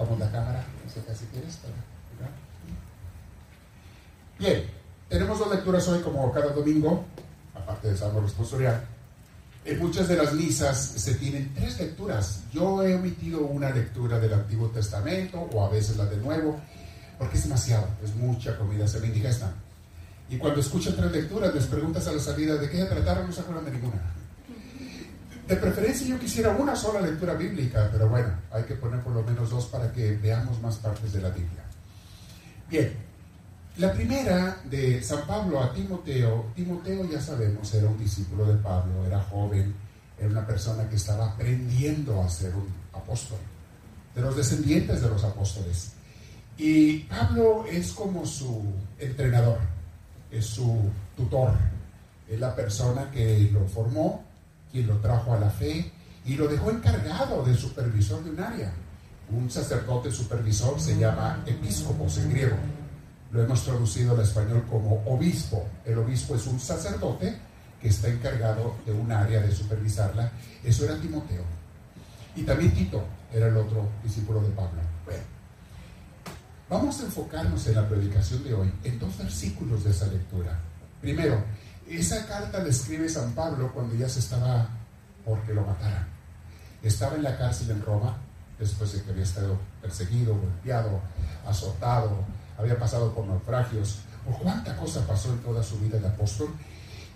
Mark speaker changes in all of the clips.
Speaker 1: enfocamos la cámara, no sé si quieres. Bien, tenemos dos lecturas hoy como cada domingo, aparte de Salmo Responsorial. En muchas de las misas se tienen tres lecturas. Yo he omitido una lectura del Antiguo Testamento o a veces la del Nuevo, porque es demasiado, es mucha comida, se me indigesta. Y cuando escuchan tres lecturas, les preguntas a la salida de qué se trataron, no se acuerdan de ninguna. De preferencia yo quisiera una sola lectura bíblica, pero bueno, hay que poner por lo menos dos para que veamos más partes de la Biblia. Bien, la primera de San Pablo a Timoteo, Timoteo ya sabemos, era un discípulo de Pablo, era joven, era una persona que estaba aprendiendo a ser un apóstol, de los descendientes de los apóstoles. Y Pablo es como su entrenador, es su tutor, es la persona que lo formó, quien lo trajo a la fe y lo dejó encargado del supervisor de un área. Un sacerdote supervisor se llama episcopos en griego. Lo hemos traducido al español como obispo. El obispo es un sacerdote que está encargado de un área de supervisarla. Eso era Timoteo. Y también Tito era el otro discípulo de Pablo. Bueno, vamos a enfocarnos en la predicación de hoy en dos versículos de esa lectura. Primero, esa carta la escribe San Pablo cuando ya se estaba porque lo mataran. Estaba en la cárcel en Roma después de que había estado perseguido, golpeado, azotado, había pasado por naufragios, por cuánta cosa pasó en toda su vida el apóstol,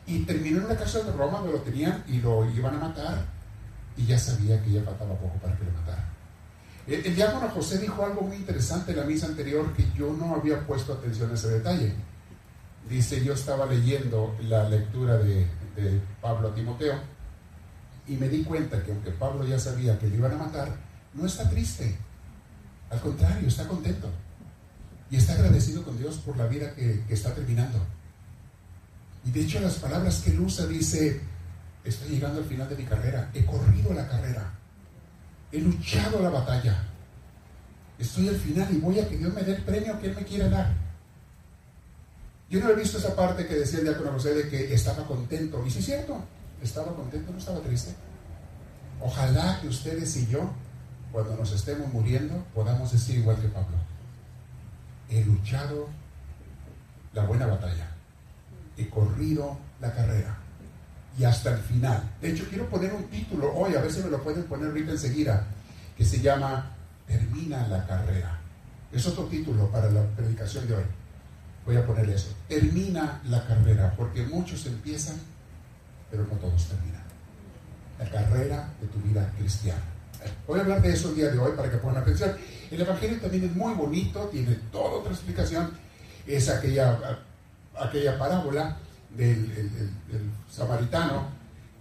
Speaker 1: y terminó en la cárcel de Roma donde lo tenían y lo iban a matar, y ya sabía que ya faltaba poco para que lo mataran. El, el diácono José dijo algo muy interesante en la misa anterior que yo no había puesto atención a ese detalle. Dice, yo estaba leyendo la lectura de, Pablo a Timoteo y me di cuenta que aunque Pablo ya sabía que le iban a matar, no está triste. Al contrario, está contento. Y está agradecido con Dios por la vida que, está terminando. Y de hecho las palabras que él usa dice, estoy llegando al final de mi carrera, he corrido la carrera, he luchado la batalla, estoy al final y voy a que Dios me dé el premio que Él me quiere dar. Yo no he visto esa parte que decía el diácono José de que estaba contento. Y sí es cierto, estaba contento, no estaba triste. Ojalá que ustedes y yo, cuando nos estemos muriendo, podamos decir igual que Pablo. He luchado la buena batalla. He corrido la carrera. Y hasta el final. De hecho, quiero poner un título hoy, a ver si me lo pueden poner ahorita enseguida, que se llama Termina la carrera. Es otro título para la predicación de hoy. Voy a ponerle eso. Termina la carrera, porque muchos empiezan, pero no todos terminan. La carrera de tu vida cristiana. Voy a hablar de eso el día de hoy para que pongan atención. El Evangelio también es muy bonito, tiene toda otra explicación. Es aquella, aquella parábola del, el, el, del samaritano,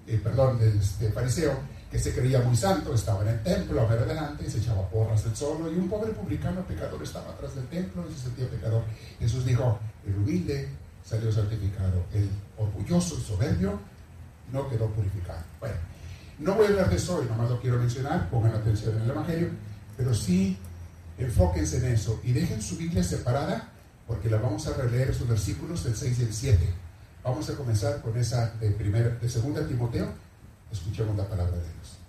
Speaker 1: eh, perdón, del este, fariseo, que se creía muy santo, estaba en el templo a ver adelante y se echaba porras del solo, y un pobre publicano pecador estaba atrás del templo y se sentía pecador. Jesús dijo, el humilde salió santificado, el orgulloso, el soberbio, no quedó purificado. Bueno, no voy a hablar de eso hoy, nomás lo quiero mencionar, pongan atención en el Evangelio, pero sí enfóquense en eso y dejen su Biblia separada porque la vamos a releer esos versículos del 6 y el 7. Vamos a comenzar con esa de, primera, de segunda Timoteo. Escuchemos la palabra de Dios.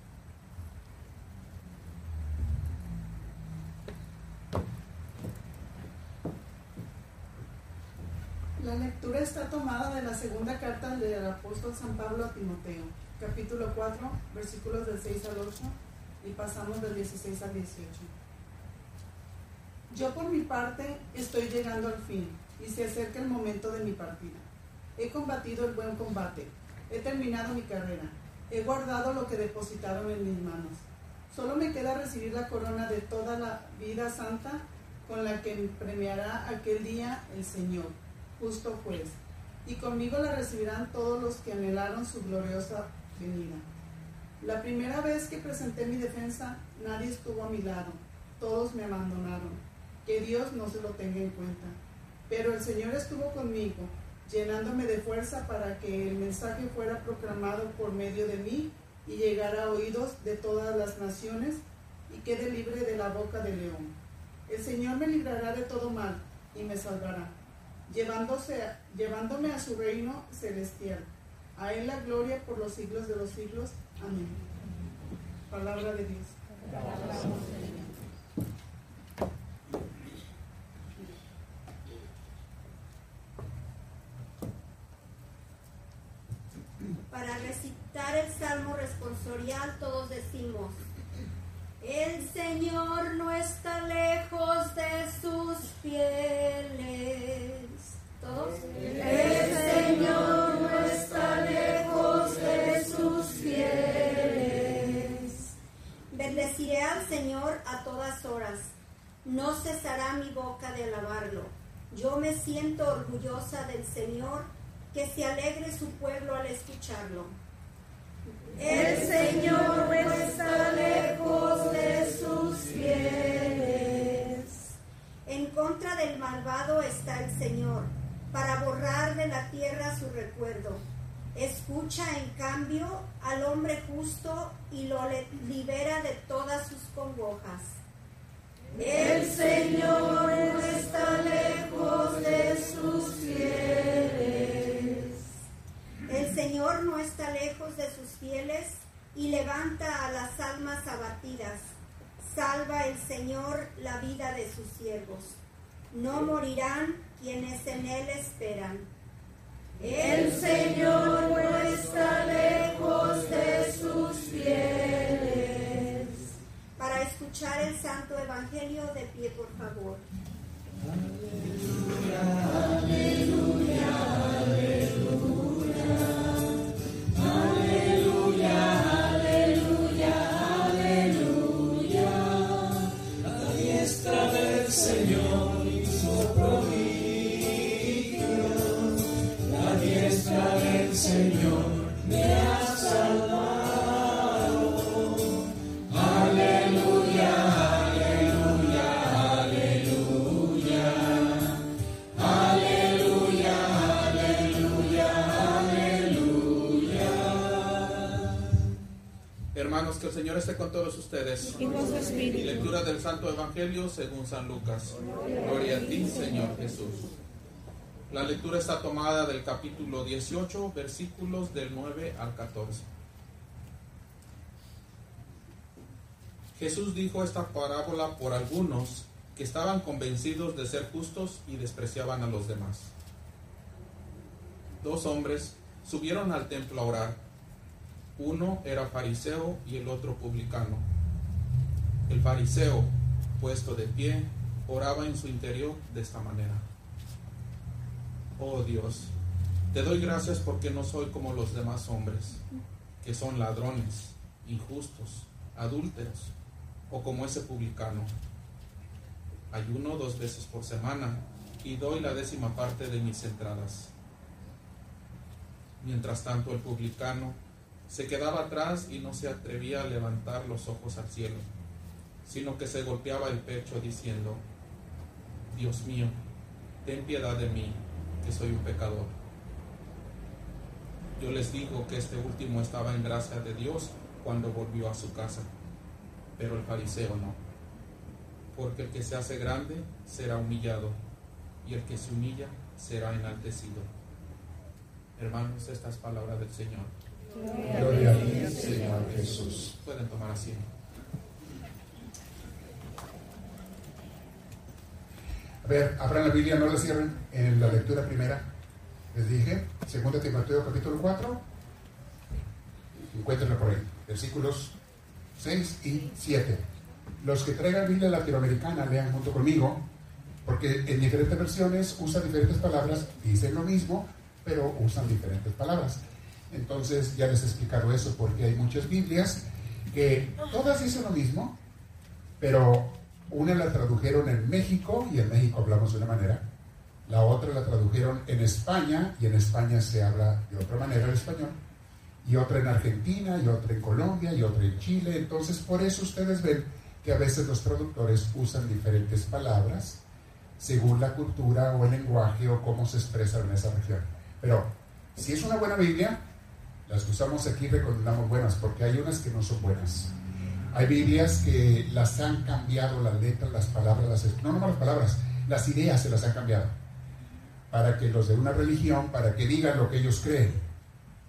Speaker 2: La lectura está tomada de la segunda carta del apóstol San Pablo a Timoteo, capítulo 4, versículos del 6 al 8 y pasamos del 16 al 18. Yo por mi parte estoy llegando al fin y se acerca el momento de mi partida. He combatido el buen combate, he terminado mi carrera, he guardado lo que depositaron en mis manos. Solo me queda recibir la corona de toda la vida santa con la que premiará aquel día el Señor, justo juez. Y conmigo la recibirán todos los que anhelaron su gloriosa venida. La primera vez que presenté mi defensa, nadie estuvo a mi lado, todos me abandonaron. Que Dios no se lo tenga en cuenta. Pero el Señor estuvo conmigo, llenándome de fuerza para que el mensaje fuera proclamado por medio de mí y llegara a oídos de todas las naciones y quede libre de la boca del león. El Señor me librará de todo mal y me salvará, llevándome a su reino celestial. A Él la gloria por los siglos de los siglos. Amén. Palabra de Dios.
Speaker 3: Memorial todos decimos, el Señor no está lejos de sus fieles. El Señor no está lejos de sus fieles. Bendeciré al Señor a todas horas. No cesará mi boca de alabarlo. Yo me siento orgullosa del Señor, que se alegre su pueblo al escucharlo. El Señor no está lejos de sus fieles. En contra del malvado está el Señor, para borrar de la tierra su recuerdo. Escucha en cambio al hombre justo y lo libera de todas sus congojas. El Señor no está lejos de sus fieles. El Señor no está lejos de sus fieles y levanta a las almas abatidas. Salva el Señor la vida de sus siervos. No morirán quienes en Él esperan. El Señor no está lejos de sus fieles. Para escuchar el Santo Evangelio de pie, por favor. Aleluya, aleluya,
Speaker 4: Señor esté con todos ustedes. Y Lectura del Santo Evangelio según San Lucas. Gloria a ti, Señor Jesús. La lectura está tomada del capítulo 18, versículos del 9 al 14. Jesús dijo esta parábola por algunos que estaban convencidos de ser justos y despreciaban a los demás. Dos hombres subieron al templo a orar uno era fariseo y el otro publicano. El fariseo, puesto de pie, oraba en su interior de esta manera. Oh Dios, te doy gracias porque no soy como los demás hombres, que son ladrones, injustos, adúlteros, o como ese publicano. Ayuno dos veces por semana y doy la décima parte de mis entradas. Mientras tanto el publicano se quedaba atrás y no se atrevía a levantar los ojos al cielo, sino que se golpeaba el pecho diciendo, Dios mío, ten piedad de mí, que soy un pecador. Yo les digo que este último estaba en gracia de Dios cuando volvió a su casa, pero el fariseo no, porque el que se hace grande será humillado, y el que se humilla será enaltecido. Hermanos, esta es palabra del Señor.
Speaker 1: Gloria a ti, Señor Jesús.
Speaker 4: Pueden tomar asiento.
Speaker 1: A ver, abran la Biblia, no la cierren en la lectura primera. Les dije, 2 Timoteo capítulo 4. Encuéntrenlo por ahí. Versículos 6 y 7. Los que traigan Biblia latinoamericana, lean junto conmigo, porque en diferentes versiones usan diferentes palabras, dicen lo mismo, pero usan diferentes palabras. Entonces ya les he explicado eso porque hay muchas Biblias que todas dicen lo mismo, pero una la tradujeron en México y en México hablamos de una manera, la otra la tradujeron en España y en España se habla de otra manera el español, y otra en Argentina y otra en Colombia y otra en Chile. Entonces por eso ustedes ven que a veces los traductores usan diferentes palabras según la cultura o el lenguaje o cómo se expresa en esa región. Pero si es una buena Biblia, las que usamos aquí recomendamos buenas, porque hay unas que no son buenas. Hay Biblias que las han cambiado las letras, las palabras, las, no, no las palabras, las ideas se las han cambiado. Para que los de una religión, para que digan lo que ellos creen.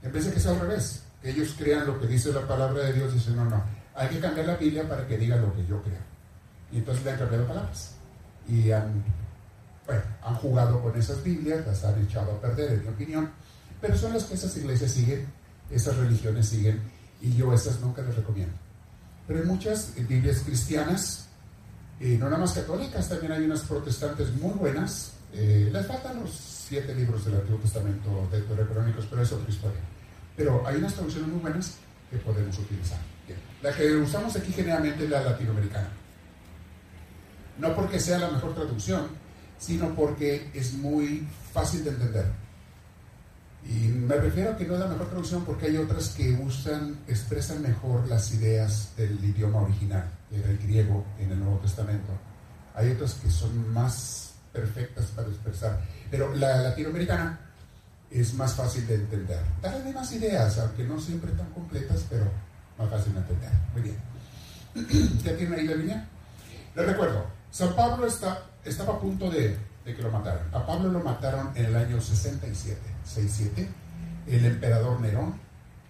Speaker 1: En vez de que sea al revés, ellos crean lo que dice la palabra de Dios, dicen, no, no, hay que cambiar la Biblia para que diga lo que yo creo. Y entonces le han cambiado palabras. Y han, bueno, han jugado con esas Biblias, las han echado a perder, en mi opinión. Pero son las que esas iglesias siguen esas religiones siguen Y yo esas nunca les recomiendo. Pero hay muchas Biblias cristianas, y no nada más católicas, también hay unas protestantes muy buenas. Eh, les faltan los siete libros del Antiguo Testamento deuterocanónicos, pero es otra historia. Pero hay unas traducciones muy buenas que podemos utilizar. La que usamos aquí generalmente es la latinoamericana. No porque sea la mejor traducción, sino porque es muy fácil de entender. Y me refiero a que no es la mejor traducción porque hay otras que usan, expresan mejor las ideas del idioma original, del griego en el Nuevo Testamento. Hay otras que son más perfectas para expresar. Pero la latinoamericana es más fácil de entender. Las mismas ideas, aunque no siempre tan completas, pero más fácil de entender. Muy bien. ¿Ya tienen ahí la línea? Les recuerdo, San Pablo está, estaba a punto de, que lo mataran. A Pablo lo mataron en el año 67, 67. El emperador Nerón,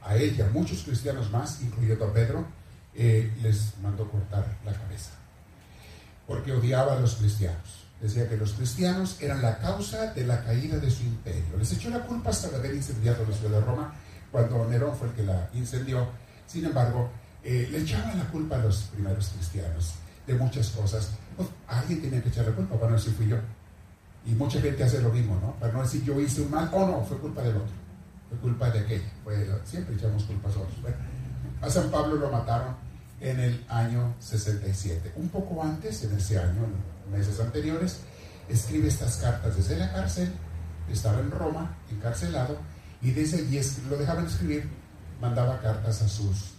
Speaker 1: a él y a muchos cristianos más, incluyendo a Pedro, eh, les mandó cortar la cabeza. Porque odiaba a los cristianos. Decía que los cristianos eran la causa de la caída de su imperio. Les echó la culpa hasta de haber incendiado la ciudad de Roma, cuando Nerón fue el que la incendió. Sin embargo, eh, le echaban la culpa a los primeros cristianos de muchas cosas. Alguien tenía que echar la culpa para no decir fui yo. Y mucha gente hace lo mismo, ¿no? Para no decir yo hice un mal, o no, fue culpa del otro, fue culpa de aquello. siempre echamos culpas a otros. a San Pablo lo mataron en el año 67. Un poco antes, en ese año, en meses anteriores, escribe estas cartas desde la cárcel, estaba en Roma, encarcelado, y desde allí lo dejaban escribir, mandaba cartas a sus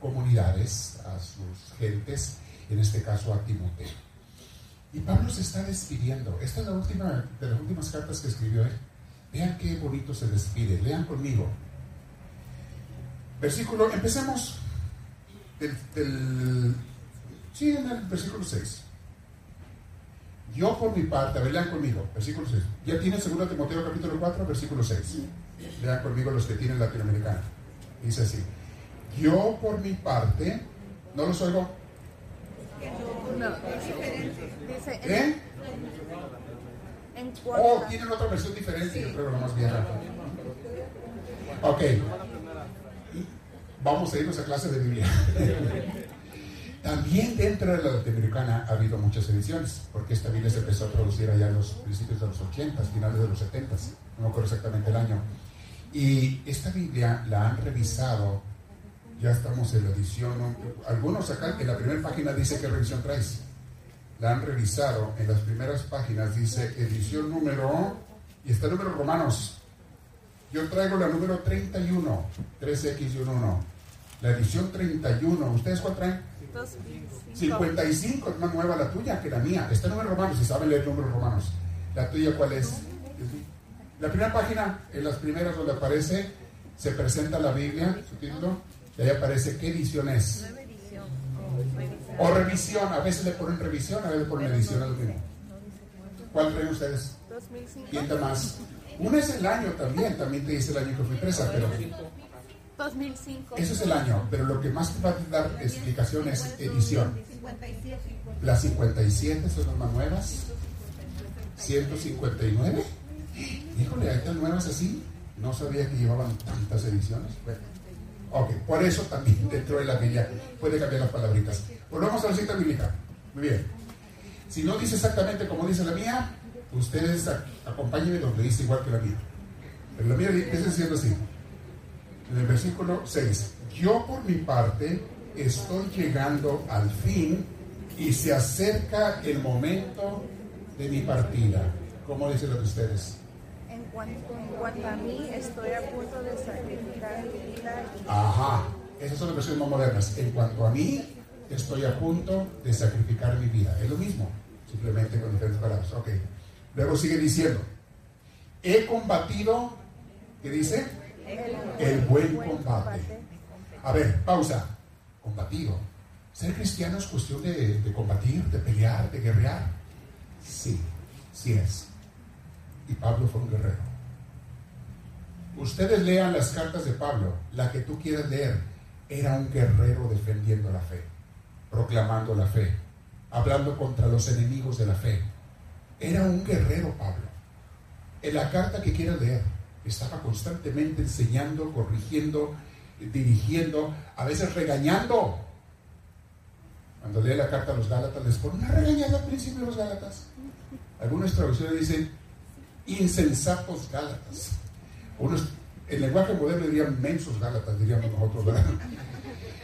Speaker 1: comunidades, a sus gentes, en este caso a Timoteo. Y Pablo se está despidiendo. Esta es la última de las últimas cartas que escribió él. Vean qué bonito se despide. Lean conmigo. Versículo, empecemos del, sí, en el versículo 6. Yo por mi parte, a ver, lean conmigo, versículo 6. Ya tienen 2 Timoteo capítulo 4, versículo 6. Lean conmigo los que tienen latinoamericano. Dice así. Yo por mi parte, no los oigo. No, Dice, ¿Eh? En oh, tienen otra versión diferente, yo creo. Ok. Vamos a irnos a clase de Biblia. También dentro de la latinoamericana ha habido muchas ediciones, porque esta Biblia se empezó a producir allá en los principios de los 80, finales de los 70, no me acuerdo exactamente el año. Y esta Biblia la han revisado ya estamos en la edición, algunos acá en la primera página dice qué revisión traes. La han revisado, en las primeras páginas dice edición número, y está el número romanos. Yo traigo la número 31, 3X y 1. La edición 31, ¿ustedes cuál traen? 55, es más nueva la tuya que la mía. Está el número romanos, si saben leer números romanos. ¿La tuya cuál es? La primera página, en las primeras donde aparece, se presenta la Biblia, su y ahí aparece qué edición es. O revisión, a veces le ponen revisión, a veces le ponen edición al último. ¿Cuál creen ustedes? 2005. ¿Quién más? Uno es el año también, también te dice el año que fui presa, pero...
Speaker 3: 2005.
Speaker 1: Eso es el año, pero lo que más te va a dar explicación es edición. Las 57 son las más nuevas. 159. Híjole, hay tan nuevas así. No sabía que llevaban tantas ediciones. Ok, por eso también dentro de la Biblia puede cambiar las palabritas. Volvamos a la cita bíblica. Muy bien. Si no dice exactamente como dice la mía, ustedes acompáñenme donde dice igual que la mía. Pero la mía empieza diciendo así. En el versículo 6. Yo por mi parte estoy llegando al fin y se acerca el momento de mi partida. ¿Cómo dicen lo de ustedes?
Speaker 3: En cuanto a mí, estoy a punto de sacrificar mi vida.
Speaker 1: Ajá, esas son las versiones más modernas. En cuanto a mí, estoy a punto de sacrificar mi vida. Es lo mismo, simplemente con diferentes palabras. Ok. Luego sigue diciendo, he combatido, ¿qué dice? El, buen combate. A ver, pausa. Combatido. Ser cristiano es cuestión de, de combatir, de pelear, de guerrear. Sí, sí es y Pablo fue un guerrero. Ustedes lean las cartas de Pablo, la que tú quieras leer, era un guerrero defendiendo la fe, proclamando la fe, hablando contra los enemigos de la fe. Era un guerrero Pablo. En la carta que quieras leer, estaba constantemente enseñando, corrigiendo, dirigiendo, a veces regañando. Cuando lee la carta a los Gálatas, les pone una regañada al principio de los Gálatas. Algunas traducciones dicen insensatos Gálatas. Unos, en lenguaje moderno dirían mensos Gálatas, diríamos nosotros.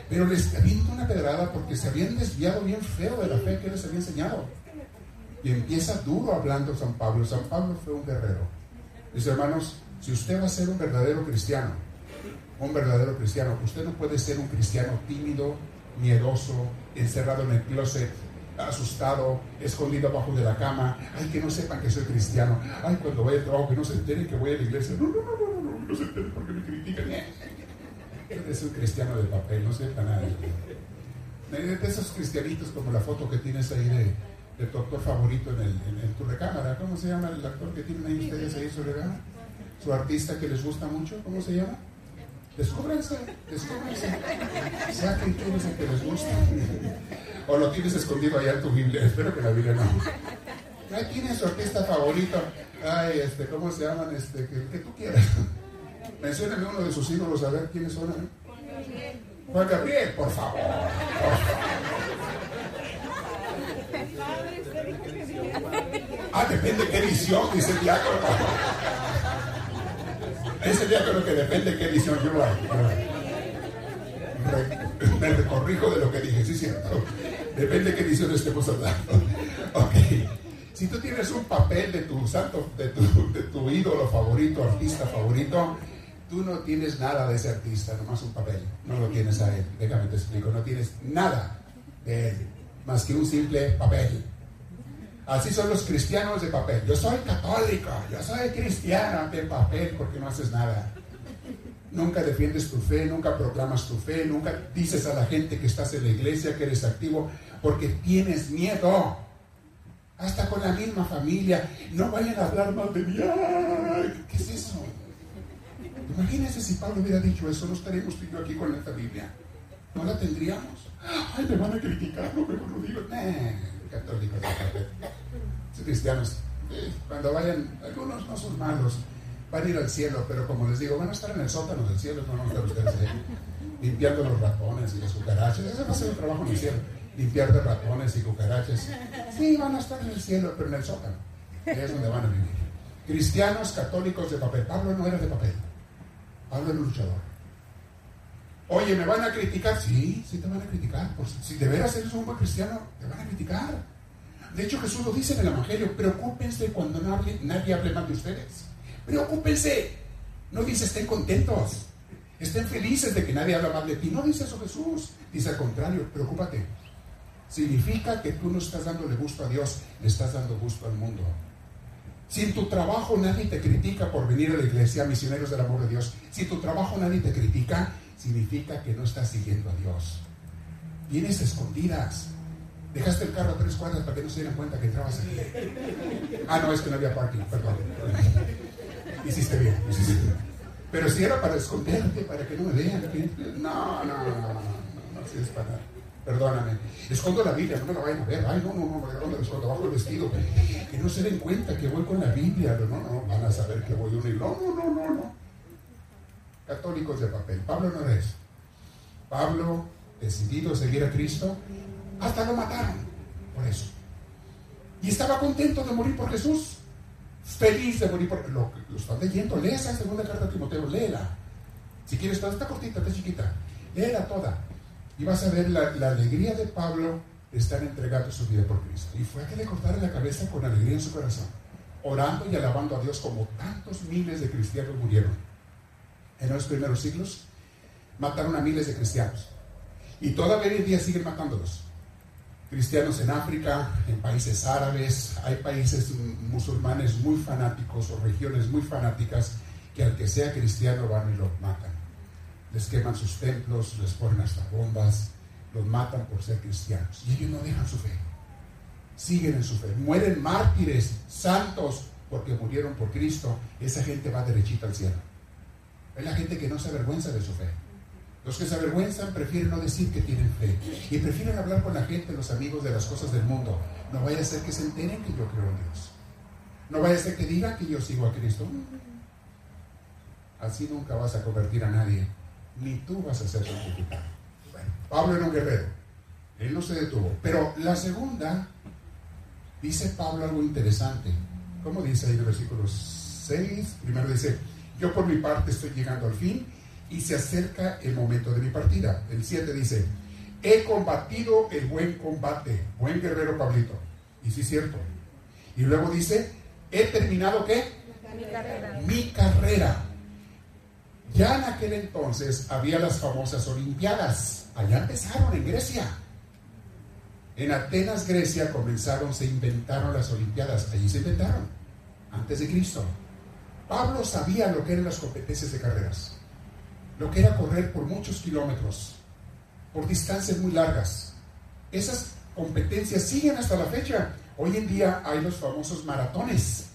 Speaker 1: Pero les avienta una pedrada porque se habían desviado bien feo de la fe que les había enseñado. Y empieza duro hablando San Pablo. San Pablo fue un guerrero. Mis hermanos, si usted va a ser un verdadero cristiano, un verdadero cristiano, usted no puede ser un cristiano tímido, miedoso, encerrado en el closet, asustado, escondido abajo de la cama. Ay, que no sepan que soy cristiano. Ay, cuando vaya al trabajo, que no se enteren que voy a la iglesia. No, no, no, no, no, no se enteren porque me critican. Es un cristiano de papel, no sepa nada. De esos cristianitos como la foto que tienes ahí de, de tu actor favorito en, el, en, tu recámara. ¿Cómo se llama el actor que tienen ahí ustedes ahí en su? Su artista que les gusta mucho, ¿cómo se llama? Descúbranse, descúbranse. Saquen quién es el que les gusta. O lo tienes escondido allá en tu Biblia. Espero que la Biblia no. Ahí tienes su artista favorito. Ay, este, ¿cómo se llaman? Este, que, que tú quieras. Mencióname uno de sus ídolos a ver quiénes son. ¿eh? Juan Gabriel, por favor. Ah, depende qué edición, dice el diácono. Ese diácono que depende qué edición yo me corrijo de lo que dije, sí, cierto. Depende qué edición estemos hablando. Ok. Si tú tienes un papel de tu santo, de tu, de tu ídolo favorito, artista favorito, tú no tienes nada de ese artista, nomás un papel. No lo tienes a él. Déjame te explico. No tienes nada de él, más que un simple papel. Así son los cristianos de papel. Yo soy católico, yo soy cristiano de papel porque no haces nada. Nunca defiendes tu fe, nunca proclamas tu fe, nunca dices a la gente que estás en la iglesia, que eres activo, porque tienes miedo. Hasta con la misma familia. No vayan a hablar mal de mí. ¿Qué es eso? Imagínense si Pablo hubiera dicho eso, no estaríamos tú aquí con esta Biblia. No la tendríamos. Ay, me van a criticar, no, mejor lo digo católicos, cristianos, eh, cuando vayan, algunos no son malos, van a ir al cielo, pero como les digo, van a estar en el sótano del cielo, no van a estar ustedes limpiando los ratones y las cucarachas, ese va a ser un trabajo en el cielo, limpiar de ratones y cucarachas. Sí, van a estar en el cielo, pero en el sótano, es donde van a vivir. Cristianos católicos de papel, Pablo no era de papel, Pablo era un luchador. Oye, ¿me van a criticar? Sí, sí te van a criticar. Pues, si de veras eres un buen cristiano, te van a criticar. De hecho, Jesús lo dice en el Evangelio, preocúpense cuando nadie, nadie hable mal de ustedes. Preocúpense. No dice estén contentos. Estén felices de que nadie hable mal de ti. No dice eso Jesús. Dice al contrario, preocúpate. Significa que tú no estás dándole gusto a Dios, le estás dando gusto al mundo. Si tu trabajo nadie te critica por venir a la iglesia, misioneros del amor de Dios, si tu trabajo nadie te critica, significa que no estás siguiendo a Dios. Vienes escondidas. Dejaste el carro a tres cuadras para que no se dieran cuenta que entrabas aquí. Ah, no, es que no había parking, perdón. Hiciste bien, Pero si era para esconderte, para que no me vean. No, no, no, no, no, no, es para. Perdóname. Escondo la Biblia, no me la vayan a ver. Ay, no, no, no, ¿dónde escondo? Abajo el vestido. Que no se den cuenta que voy con la Biblia. No, no, van a saber que voy uno y no, no, no, no, no católicos de papel. Pablo no es. Pablo, decidido a seguir a Cristo, hasta lo mataron por eso. Y estaba contento de morir por Jesús. Feliz de morir por lo, lo están leyendo. Lea esa segunda carta de Timoteo, léela. Si quieres, está cortita, está chiquita. Léela toda. Y vas a ver la, la alegría de Pablo de estar entregando su vida por Cristo. Y fue a que le cortaron la cabeza con alegría en su corazón, orando y alabando a Dios como tantos miles de cristianos murieron en los primeros siglos, mataron a miles de cristianos. Y todavía hoy en día siguen matándolos. Cristianos en África, en países árabes, hay países musulmanes muy fanáticos o regiones muy fanáticas que al que sea cristiano van y lo matan. Les queman sus templos, les ponen hasta bombas, los matan por ser cristianos. Y ellos no dejan su fe. Siguen en su fe. Mueren mártires, santos, porque murieron por Cristo. Esa gente va derechita al cielo. Es la gente que no se avergüenza de su fe. Los que se avergüenzan prefieren no decir que tienen fe y prefieren hablar con la gente, los amigos de las cosas del mundo. No vaya a ser que se enteren que yo creo en Dios. No vaya a ser que digan que yo sigo a Cristo. Así nunca vas a convertir a nadie. ni tú vas a ser santificado. Bueno, Pablo era un guerrero, él no se detuvo. Pero la segunda, dice Pablo algo interesante. ¿Cómo dice ahí en el versículo 6? Primero dice, yo por mi parte estoy llegando al fin y se acerca el momento de mi partida. El 7 dice, he combatido el buen combate, buen guerrero Pablito. Y sí es cierto. Y luego dice, he terminado qué?
Speaker 3: Mi carrera.
Speaker 1: Mi carrera. Ya en aquel entonces había las famosas Olimpiadas. Allá empezaron en Grecia. En Atenas, Grecia, comenzaron, se inventaron las Olimpiadas. Allí se inventaron, antes de Cristo. Pablo sabía lo que eran las competencias de carreras. Lo que era correr por muchos kilómetros, por distancias muy largas. Esas competencias siguen hasta la fecha. Hoy en día hay los famosos maratones.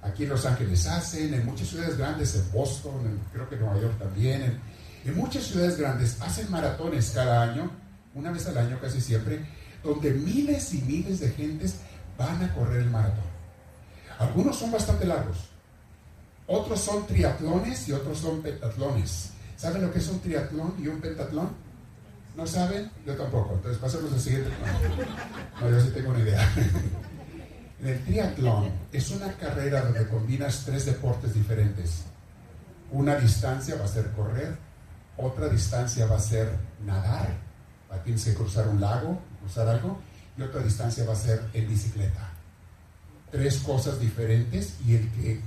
Speaker 1: Aquí en Los Ángeles hacen, en muchas ciudades grandes, en Boston, creo que en Nueva York también, en, en muchas ciudades grandes hacen maratones cada año, una vez al año casi siempre, donde miles y miles de gentes van a correr el maratón. Algunos son bastante largos, otros son triatlones y otros son pentatlones. ¿Saben lo que es un triatlón y un pentatlón? ¿No saben? Yo tampoco. Entonces pasemos al siguiente. No, no, yo sí tengo una idea. El triatlón es una carrera donde combinas tres deportes diferentes. Una distancia va a ser correr, otra distancia va a ser nadar, tienes que cruzar un lago, cruzar algo, y otra distancia va a ser en bicicleta. Tres cosas diferentes y el que,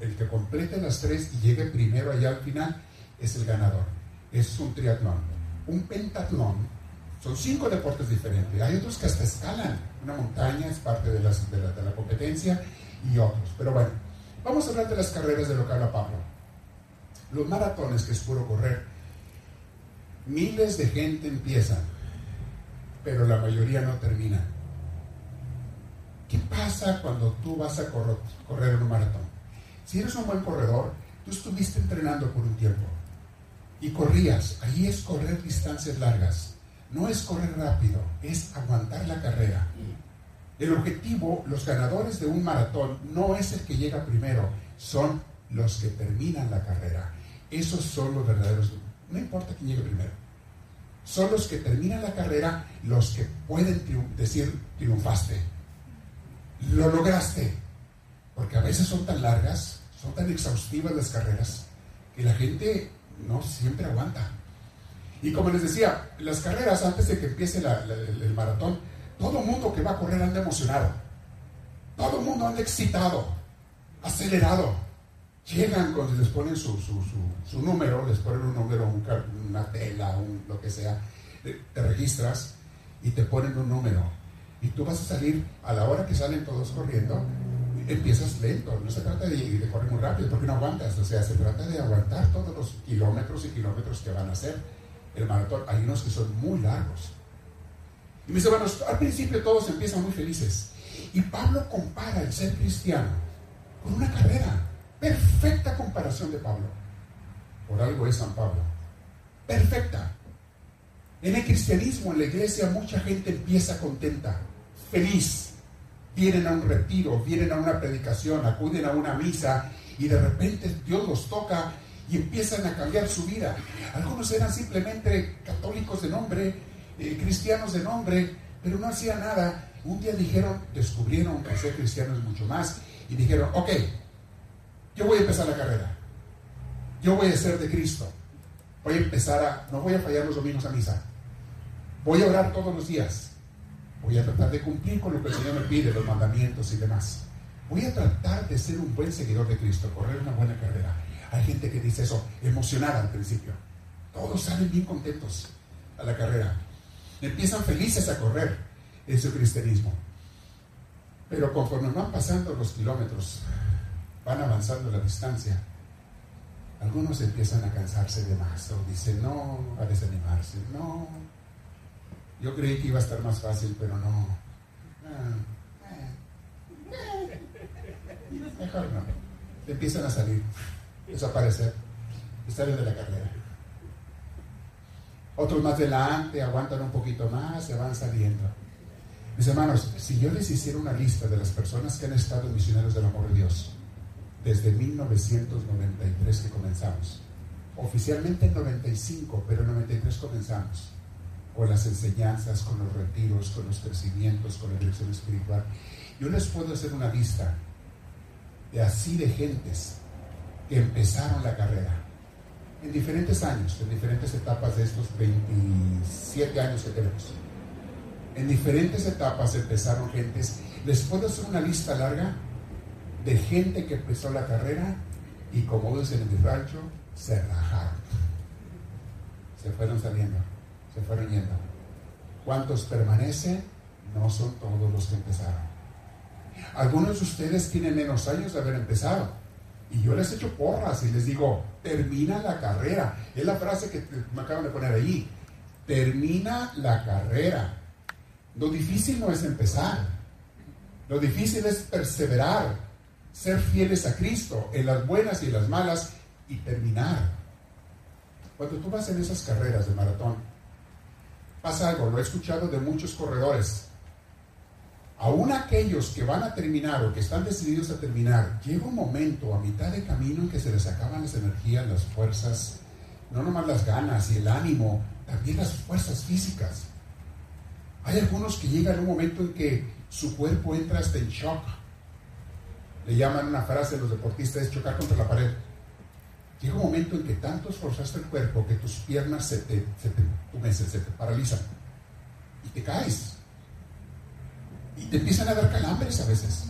Speaker 1: el que complete las tres y llegue primero allá al final es el ganador. Es un triatlón. Un pentatlón son cinco deportes diferentes. Hay otros que hasta escalan una montaña, es parte de, la, competencia, y otros. Pero bueno, vamos a hablar de las carreras de lo que habla Pablo. Los maratones, que es puro correr, miles de gente empiezan, pero la mayoría no terminan. ¿Qué pasa cuando tú vas a correr en un maratón? Si eres un buen corredor, tú estuviste entrenando por un tiempo y corrías. Ahí es correr distancias largas. No es correr rápido, es aguantar la carrera. El objetivo, los ganadores de un maratón, no es el que llega primero, son los que terminan la carrera. Esos son los verdaderos. No importa quién llegue primero. Son los que terminan la carrera los que pueden decir triunfaste. Lo lograste. Porque a veces son tan largas, son tan exhaustivas las carreras, que la gente no siempre aguanta. Y como les decía, las carreras antes de que empiece el, maratón, todo mundo que va a correr anda emocionado. Todo mundo anda excitado, acelerado. Llegan cuando les ponen su, su, su- número, les ponen un número, una tela, un, lo que sea. eh, Te registras y te ponen un número. Y tú vas a salir a la hora que salen todos corriendo, empiezas lento. No se trata de, correr muy rápido porque no aguantas. O sea, se trata de aguantar todos los kilómetros y kilómetros que van a hacer el maratón. Hay unos que son muy largos. Y mis hermanos, al principio todos empiezan muy felices. Y Pablo compara el ser cristiano con una carrera. Perfecta comparación de Pablo. Por algo es San Pablo. Perfecta. En el cristianismo, en la iglesia, mucha gente empieza contenta, feliz. Vienen a un retiro, vienen a una predicación, acuden a una misa y de repente Dios los toca y empiezan a cambiar su vida. Algunos eran simplemente católicos de nombre, eh, cristianos de nombre, pero no hacían nada. Un día dijeron, descubrieron que ser cristiano es mucho más y dijeron, ok, yo voy a empezar la carrera. Yo voy a ser de Cristo. Voy a empezar a, no voy a fallar los domingos a misa. Voy a orar todos los días. Voy a tratar de cumplir con lo que el Señor me pide, los mandamientos y demás. Voy a tratar de ser un buen seguidor de Cristo, correr una buena carrera. Hay gente que dice eso, emocionada al principio. Todos salen bien contentos a la carrera. Empiezan felices a correr en su cristianismo. Pero conforme van pasando los kilómetros, van avanzando la distancia, algunos empiezan a cansarse de más o dicen no, a desanimarse, no. Yo creí que iba a estar más fácil, pero no. Mejor no. Empiezan a salir, desaparecer, salen de la carrera. Otros más adelante aguantan un poquito más, se van saliendo. Mis hermanos, si yo les hiciera una lista de las personas que han estado Misioneros del Amor de Dios, desde 1993 que comenzamos, oficialmente en 95, pero en 93 comenzamos con las enseñanzas, con los retiros, con los crecimientos, con la dirección espiritual. Yo les puedo hacer una lista de así de gentes que empezaron la carrera en diferentes años, en diferentes etapas de estos 27 años que tenemos. En diferentes etapas empezaron gentes. Les puedo hacer una lista larga de gente que empezó la carrera y como dicen en mi se rajaron. Se fueron saliendo, se fueron yendo. ¿Cuántos permanecen? No son todos los que empezaron. Algunos de ustedes tienen menos años de haber empezado. Y yo les echo porras y les digo, termina la carrera. Es la frase que me acaban de poner ahí. Termina la carrera. Lo difícil no es empezar. Lo difícil es perseverar, ser fieles a Cristo en las buenas y en las malas y terminar. Cuando tú vas en esas carreras de maratón, pasa algo, lo he escuchado de muchos corredores. Aún aquellos que van a terminar o que están decididos a terminar, llega un momento a mitad de camino en que se les acaban las energías, las fuerzas, no nomás las ganas y el ánimo, también las fuerzas físicas. Hay algunos que llegan a un momento en que su cuerpo entra hasta en shock. Le llaman una frase los deportistas, es chocar contra la pared. Llega un momento en que tanto esforzaste el cuerpo que tus piernas se te, se te, se te paralizan y te caes. Y te empiezan a dar calambres a veces.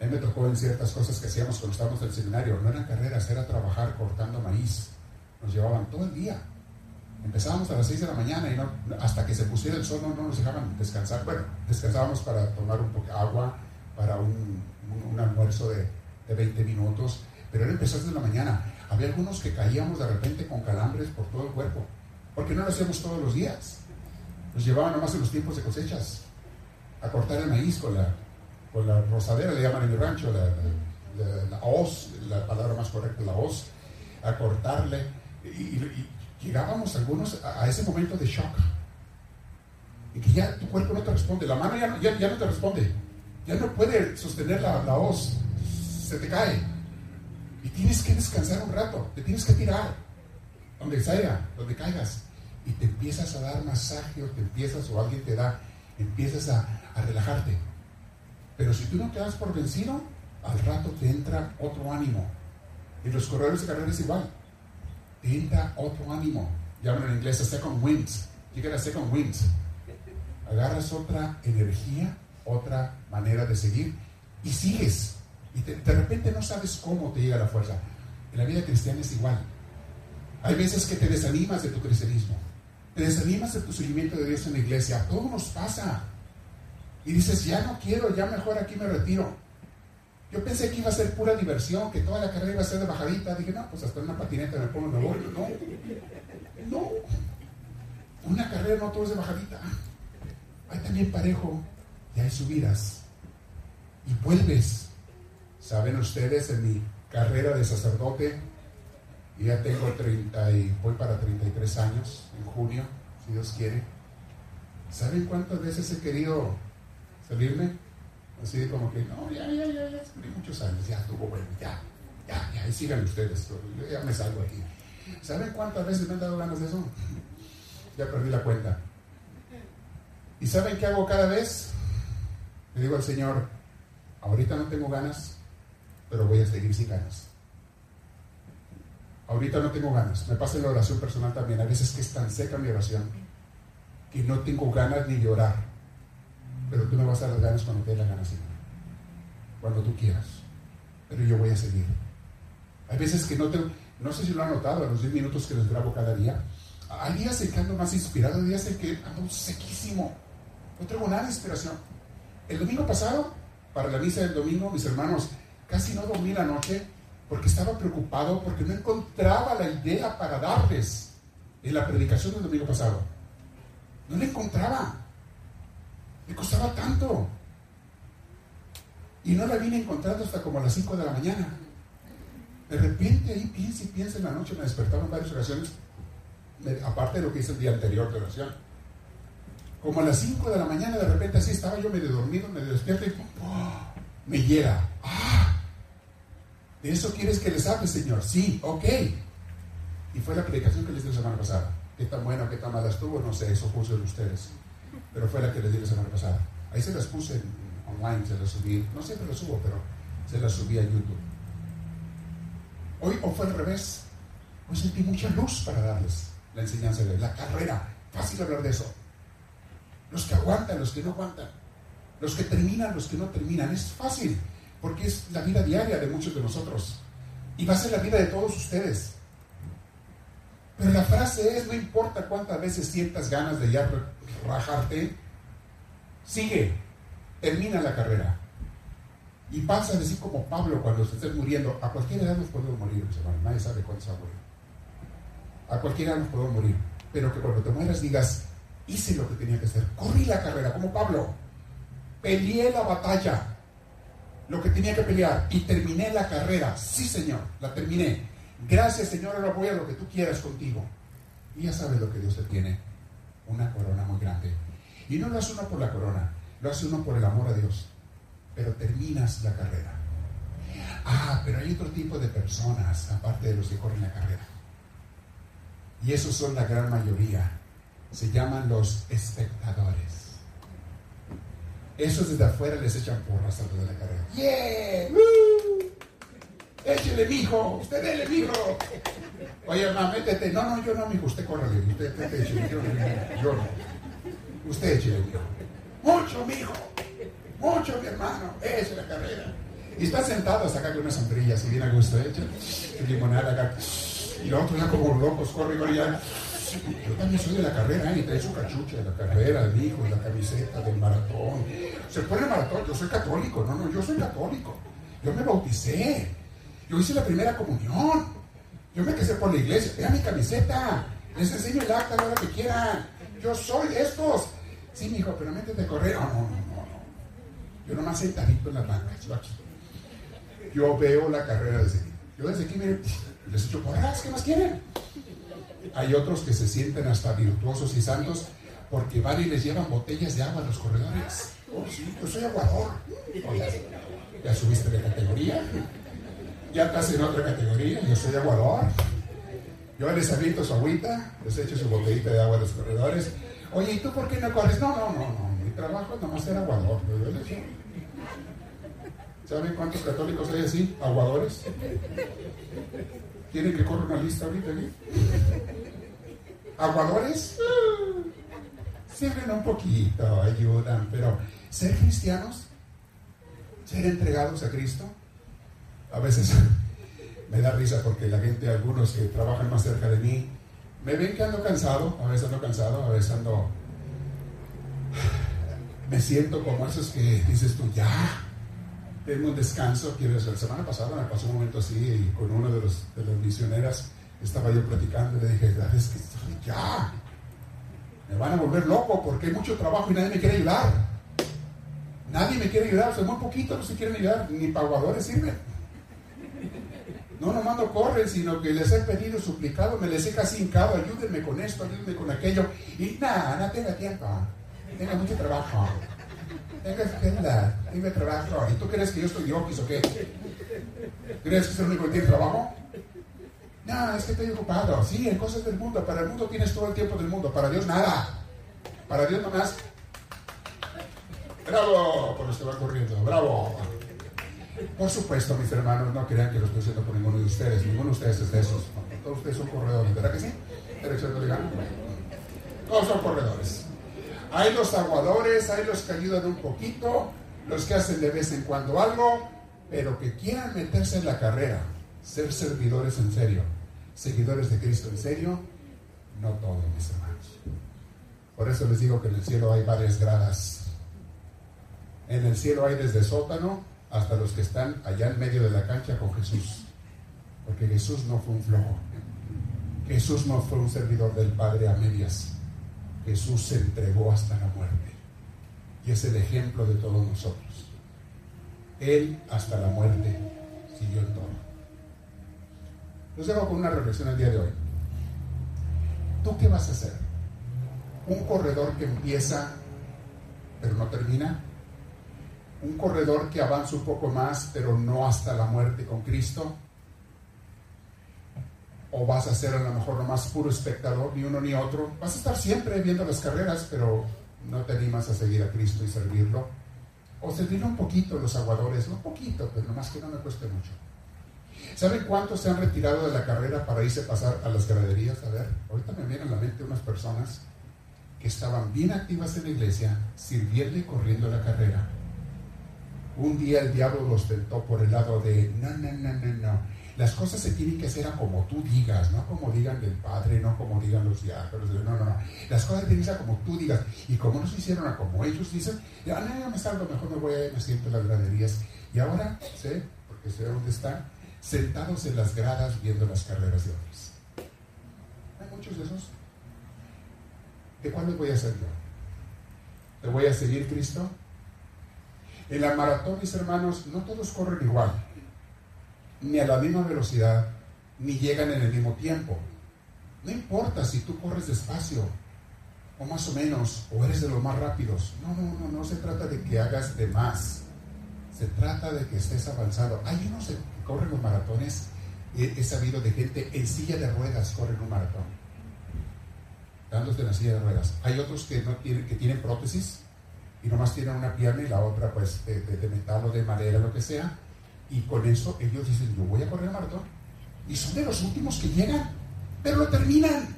Speaker 1: A mí me tocó en ciertas cosas que hacíamos cuando estábamos en el seminario. No eran carreras, era trabajar cortando maíz. Nos llevaban todo el día. Empezábamos a las 6 de la mañana y no, hasta que se pusiera el sol no, nos dejaban descansar. Bueno, descansábamos para tomar un poco agua, para un, un, almuerzo de, de, 20 minutos, pero era empezar desde la mañana. Había algunos que caíamos de repente con calambres por todo el cuerpo, porque no lo hacíamos todos los días. Nos llevaban nomás en los tiempos de cosechas a cortar el maíz con la, con la rosadera, le llaman en mi rancho, la, la, la, hoz, la palabra más correcta, la hoz, a cortarle. y, y llegábamos algunos a, ese momento de shock. Y que ya tu cuerpo no te responde, la mano ya, ya, ya no te responde, ya no puede sostener la, la hoz, se te cae. Y tienes que descansar un rato, te tienes que tirar, donde caiga, donde caigas. Y te empiezas a dar masaje o te empiezas, o alguien te da, empiezas a, a relajarte. Pero si tú no te das por vencido, al rato te entra otro ánimo. Y los corredores de carrera es igual te entra otro ánimo. Llaman en inglés a second wind. Llega a second wind. Agarras otra energía, otra manera de seguir y sigues. Y de repente no sabes cómo te llega la fuerza. En la vida cristiana es igual. Hay veces que te desanimas de tu cristianismo. Te desanimas de tu seguimiento de Dios en la iglesia. A todos nos pasa. Y dices, ya no quiero, ya mejor aquí me retiro. Yo pensé que iba a ser pura diversión, que toda la carrera iba a ser de bajadita. Dije, no, pues hasta una patineta me pongo me voy. No, no. Una carrera no todo es de bajadita. Hay también parejo y hay subidas. Y vuelves. Saben ustedes, en mi carrera de sacerdote, ya tengo 30 y voy para 33 años en junio, si Dios quiere. ¿Saben cuántas veces he querido salirme? Así como que, no, ya, ya, ya, ya, muchos años, ya estuvo bueno, ya, ya, ya, sigan ustedes, yo ya me salgo aquí. ¿Saben cuántas veces me han dado ganas de eso? Ya perdí la cuenta. ¿Y saben qué hago cada vez? Le digo al Señor, ahorita no tengo ganas, pero voy a seguir sin ganas. Ahorita no tengo ganas. Me pasa en la oración personal también. A veces que es tan seca mi oración que no tengo ganas ni de orar pero tú me vas a dar las ganas cuando te dé la gana, Señor. Cuando tú quieras. Pero yo voy a seguir. Hay veces que no te, no sé si lo han notado en los 10 minutos que les grabo cada día. Hay días en que ando más inspirado, hay días en que ando sequísimo. No tengo nada de inspiración. El domingo pasado, para la misa del domingo, mis hermanos, casi no dormí la noche porque estaba preocupado porque no encontraba la idea para darles en la predicación del domingo pasado. No la encontraba. Me costaba tanto. Y no la vine encontrando hasta como a las 5 de la mañana. De repente ahí piensa y piensa en la noche, me despertaba en varias ocasiones, aparte de lo que hice el día anterior de oración. Como a las 5 de la mañana, de repente así estaba yo medio dormido, medio despierto y ¡oh! me llega. ¡Ah! ¿De eso quieres que les hable, Señor? Sí, ok. Y fue la predicación que les di la semana pasada. Qué tan buena o qué tan mala estuvo, no sé, eso juzguen ustedes. Pero fue la que les di la semana pasada. Ahí se las puse online, se las subí. No siempre las subo, pero se las subí a YouTube. Hoy o fue al revés. Hoy sentí mucha luz para darles la enseñanza de la carrera. Fácil hablar de eso. Los que aguantan, los que no aguantan. Los que terminan, los que no terminan. Es fácil, porque es la vida diaria de muchos de nosotros. Y va a ser la vida de todos ustedes. Pero la frase es, no importa cuántas veces sientas ganas de ya rajarte, sigue, termina la carrera. Y pasa a decir como Pablo cuando se esté muriendo, a cualquier edad nos podemos morir, nadie sabe cuándo se a. A cualquier edad nos podemos morir. Pero que cuando te mueras digas, hice lo que tenía que hacer, corrí la carrera, como Pablo, peleé la batalla, lo que tenía que pelear y terminé la carrera. Sí, Señor, la terminé. Gracias, Señor, ahora voy a lo que tú quieras contigo. Y ya sabes lo que Dios te tiene, una corona muy grande. Y no lo hace uno por la corona, lo hace uno por el amor a Dios. Pero terminas la carrera. Ah, pero hay otro tipo de personas, aparte de los que corren la carrera. Y esos son la gran mayoría. Se llaman los espectadores. Esos desde afuera les echan porras a de la carrera. ¡Yeah! ¡Woo! Échele, mijo. Usted dele, mijo. Oye, mamá, métete. No, no, yo no, mijo. Usted córrele. Usted, usted échele. Yo, yo no. Usted échele, mijo. Mucho, mijo. Mucho, mi hermano. Esa es la carrera. Y está sentado hasta acá con una sombrilla, si bien a gusto, hecho. limonada acá. Y los otros ya como locos, corre, corre, ya. Yo también soy de la carrera, ¿eh? y trae su cachucha de la carrera, el hijo, la camiseta del maratón. Se pone maratón, yo soy católico, no, no, yo soy católico. Yo me bauticé, yo hice la primera comunión, yo me casé por la iglesia, vea mi camiseta, les enseño el acta la hora que quieran. Yo soy de estos. Sí, mi hijo, pero métete a correr. No, no, no, no. Yo nomás sentadito en las bancas, yo aquí. Yo veo la carrera desde aquí. Yo desde aquí, miren, les echo porras, ¿qué más quieren? Hay otros que se sienten hasta virtuosos y santos porque van y les llevan botellas de agua a los corredores. Oh, sí, yo soy aguador. ya, subiste de categoría. Ya estás en otra categoría. Yo soy aguador. Yo les aviento su agüita, les echo su botellita de agua a los corredores. Oye, ¿y tú por qué no corres? No, no, no, no. Mi trabajo es nomás ser aguador. ¿Saben cuántos católicos hay así? Aguadores. ¿Quieren que corra una lista ahorita aquí? ¿Aguadores? Sirven un poquito, ayudan, pero ser cristianos, ser entregados a Cristo, a veces me da risa porque la gente, algunos que trabajan más cerca de mí, me ven que ando cansado, a veces ando cansado, a veces ando... Me siento como esos que dices tú, ya, tengo un descanso. Quiero decir, la semana pasada me pasó un momento así y con una de, las misioneras estaba yo platicando y le dije, es que ya, me van a volver loco porque hay mucho trabajo y nadie me quiere ayudar. Nadie me quiere ayudar, o muy poquito no se quieren ayudar, ni paguadores sirven. No nomás no corren, sino que les he pedido, suplicado, me les he casi ayúdenme con esto, ayúdenme con aquello. Y nada, no tenga tiempo, tenga mucho trabajo. Tenga agenda, tenga trabajo. ¿Y tú crees que yo estoy diokis o qué? ¿Crees que es el único que tiene trabajo? No, es que estoy ocupado. Sí, en cosas del mundo. Para el mundo tienes todo el tiempo del mundo. Para Dios nada. Para Dios nomás. Bravo por los que van corriendo. Bravo. Por supuesto, mis hermanos, no crean que lo estoy haciendo por ninguno de ustedes. Ninguno de ustedes es de esos. Todos ustedes son corredores, ¿verdad que sí? Todos son corredores. Hay los aguadores, hay los que ayudan un poquito, los que hacen de vez en cuando algo, pero que quieran meterse en la carrera, ser servidores en serio, seguidores de Cristo en serio, no todos, mis hermanos. Por eso les digo que en el cielo hay varias gradas. En el cielo hay desde sótano hasta los que están allá en medio de la cancha con Jesús. Porque Jesús no fue un flojo. Jesús no fue un servidor del Padre a medias. Jesús se entregó hasta la muerte. Y es el ejemplo de todos nosotros. Él hasta la muerte siguió en todo. Los dejo con una reflexión el día de hoy. ¿Tú qué vas a hacer? ¿Un corredor que empieza pero no termina? ¿Un corredor que avanza un poco más pero no hasta la muerte con Cristo? O vas a ser a lo mejor nomás puro espectador, ni uno ni otro. Vas a estar siempre viendo las carreras, pero no te animas a seguir a Cristo y servirlo. O servirlo un poquito los aguadores, un poquito, pero nomás que no me cueste mucho. ¿Saben cuántos se han retirado de la carrera para irse a pasar a las graderías? A ver, ahorita me vienen a la mente unas personas que estaban bien activas en la iglesia, sirviendo y corriendo la carrera. Un día el diablo los tentó por el lado de, no, no, no, no, no. Las cosas se tienen que hacer a como tú digas, no como digan del Padre, no como digan los diablos. No, no, no. Las cosas tienen que ser como tú digas. Y como no se hicieron a como ellos dicen, ya, no, me salgo, mejor me voy a me siento en las graderías. Y ahora sé, porque sé dónde están, sentados en las gradas viendo las carreras de otros. Hay muchos de esos. ¿De cuándo voy a ser yo? ¿Te voy a seguir Cristo? En la maratón, mis hermanos, no todos corren igual, ni a la misma velocidad, ni llegan en el mismo tiempo. No importa si tú corres despacio, o más o menos, o eres de los más rápidos. No, no, no, no se trata de que hagas de más. Se trata de que estés avanzando. Hay unos que corren los maratones, he, sabido de gente en silla de ruedas corren un maratón, dándose en la silla de ruedas. Hay otros que, no tienen, que tienen prótesis, y nomás tienen una pierna y la otra pues de, metal o de madera, lo que sea, y con eso ellos dicen, yo voy a correr el maratón. Y son de los últimos que llegan, pero lo terminan.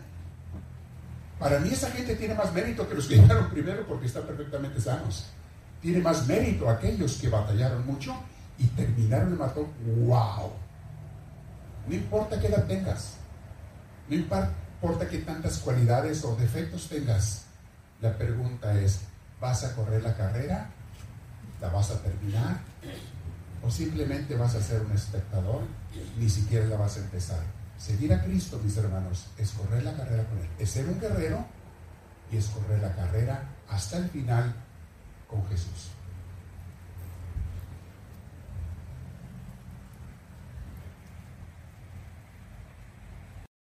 Speaker 1: Para mí esa gente tiene más mérito que los que llegaron primero porque están perfectamente sanos. Tiene más mérito aquellos que batallaron mucho y terminaron el maratón. ¡Wow! No importa qué edad tengas, no importa qué tantas cualidades o defectos tengas, la pregunta es, ¿Vas a correr la carrera? ¿La vas a terminar? ¿O simplemente vas a ser un espectador? Ni siquiera la vas a empezar. Seguir a Cristo, mis hermanos, es correr la carrera con Él. Es ser un guerrero y es correr la carrera hasta el final con Jesús.